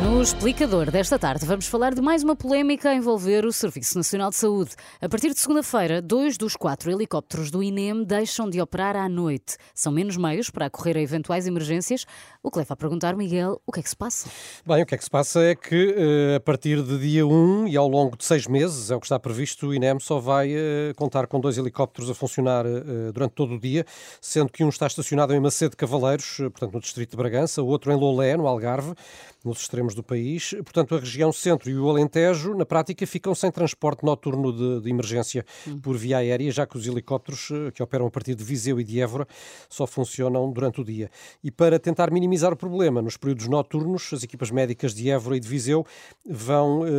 no No explicador desta tarde, vamos falar de mais uma polémica a envolver o Serviço Nacional de Saúde. A partir de segunda-feira, dois dos quatro helicópteros do INEM deixam de operar à noite. São menos meios para acorrer a eventuais emergências, o que leva a perguntar, Miguel, o que é que se passa? Bem, o que é que se passa é que eh, a partir de dia 1 e ao longo de seis meses, é o que está previsto, o INEM só vai eh, contar com dois helicópteros a funcionar eh, durante todo o dia, sendo que um está estacionado em Macedo de Cavaleiros, portanto no distrito de Bragança, o outro em Lolé, no Algarve, nos extremos do país. Portanto, a região centro e o Alentejo, na prática, ficam sem transporte noturno de, de emergência por via aérea, já que os helicópteros eh, que operam a partir de Viseu e de Évora só funcionam durante o dia. E para tentar minimizar o problema, nos períodos noturnos, as equipas médicas de Évora e de Viseu vão eh,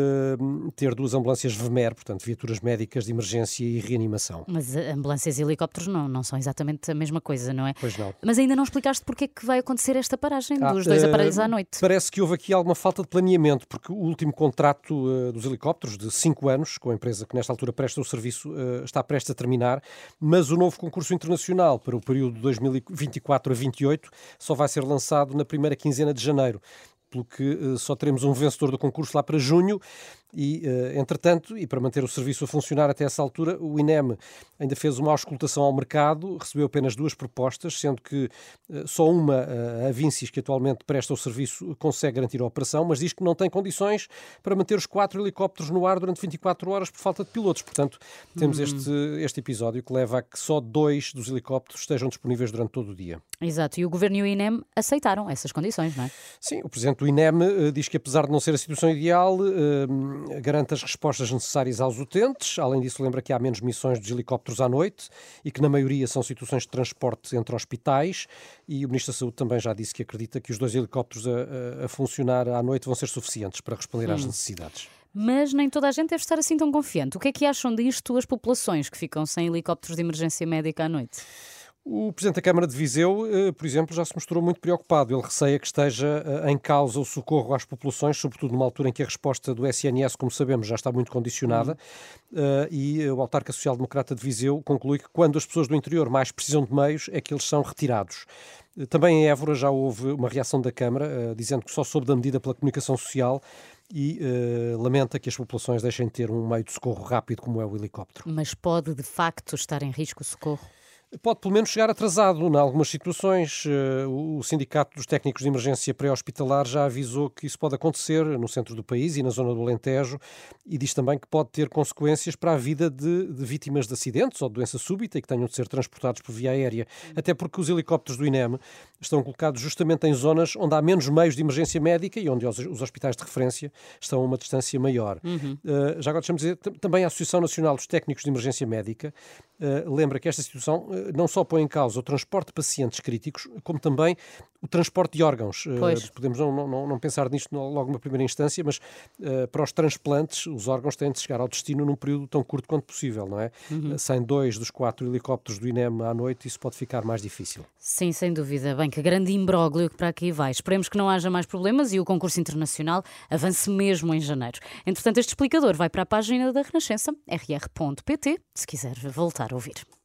ter duas ambulâncias VMER, portanto, viaturas médicas de emergência e reanimação. Mas ambulâncias e helicópteros não, não são exatamente a mesma coisa, não é? Pois não. Mas ainda não explicaste porque é que vai acontecer esta paragem ah, dos dois uh, aparelhos à noite. Parece que houve aqui alguma falta de planeamento, porque o último contrato uh, dos helicópteros, de 5 anos, com a empresa que nesta altura presta o serviço, uh, está prestes a terminar, mas o novo concurso internacional para o período de 2024 a 2028 só vai ser lançado na primeira quinzena de janeiro pelo que uh, só teremos um vencedor do concurso lá para junho e, uh, entretanto, e para manter o serviço a funcionar até essa altura, o INEM ainda fez uma auscultação ao mercado, recebeu apenas duas propostas, sendo que uh, só uma, a Vincis, que atualmente presta o serviço, consegue garantir a operação, mas diz que não tem condições para manter os quatro helicópteros no ar durante 24 horas por falta de pilotos. Portanto, temos hum. este, este episódio que leva a que só dois dos helicópteros estejam disponíveis durante todo o dia. Exato, e o Governo e o INEM aceitaram essas condições, não é? Sim, o Presidente do INEM uh, diz que apesar de não ser a situação ideal, garante as respostas necessárias aos utentes. Além disso, lembra que há menos missões dos helicópteros à noite e que, na maioria, são situações de transporte entre hospitais. E o Ministro da Saúde também já disse que acredita que os dois helicópteros a, a, a funcionar à noite vão ser suficientes para responder hum. às necessidades. Mas nem toda a gente deve estar assim tão confiante. O que é que acham disto as populações que ficam sem helicópteros de emergência médica à noite? O Presidente da Câmara de Viseu, eh, por exemplo, já se mostrou muito preocupado. Ele receia que esteja eh, em causa o socorro às populações, sobretudo numa altura em que a resposta do SNS, como sabemos, já está muito condicionada. Uhum. E o autarca social-democrata de Viseu conclui que quando as pessoas do interior mais precisam de meios, é que eles são retirados. Também em Évora já houve uma reação da Câmara, dizendo que só soube da medida pela comunicação social e uh, lamenta que as populações deixem de ter um meio de socorro rápido como é o helicóptero. Mas pode de facto estar em risco o socorro? Pode pelo menos chegar atrasado. Em algumas situações, eh, o Sindicato dos Técnicos de Emergência Pré-Hospitalar já avisou que isso pode acontecer no centro do país e na zona do Alentejo e diz também que pode ter consequências para a vida de, de vítimas de acidentes ou de doença súbita e que tenham de ser transportados por via aérea. Até porque os helicópteros do INEM estão colocados justamente em zonas onde há menos meios de emergência médica e onde os, os hospitais de referência estão a uma distância maior. Uhum. Uh, já agora deixamos dizer, também a Associação Nacional dos Técnicos de Emergência Médica lembra que esta situação uh, não só põe em causa o transporte de pacientes críticos, como também o transporte de órgãos. Pois. podemos não, não, não, pensar nisto logo numa primeira instância, mas para os transplantes, os órgãos têm de chegar ao destino num período tão curto quanto possível, não é? Uhum. sem dois dos quatro helicópteros do INEM à noite, isso pode ficar mais difícil. Sim, sem dúvida. Bem, que grande imbróglio que para aqui vai. Esperemos que não haja mais problemas e o concurso internacional avance mesmo em janeiro. Entretanto, este explicador vai para a página da Renascença, rr.pt, se quiser voltar a ouvir.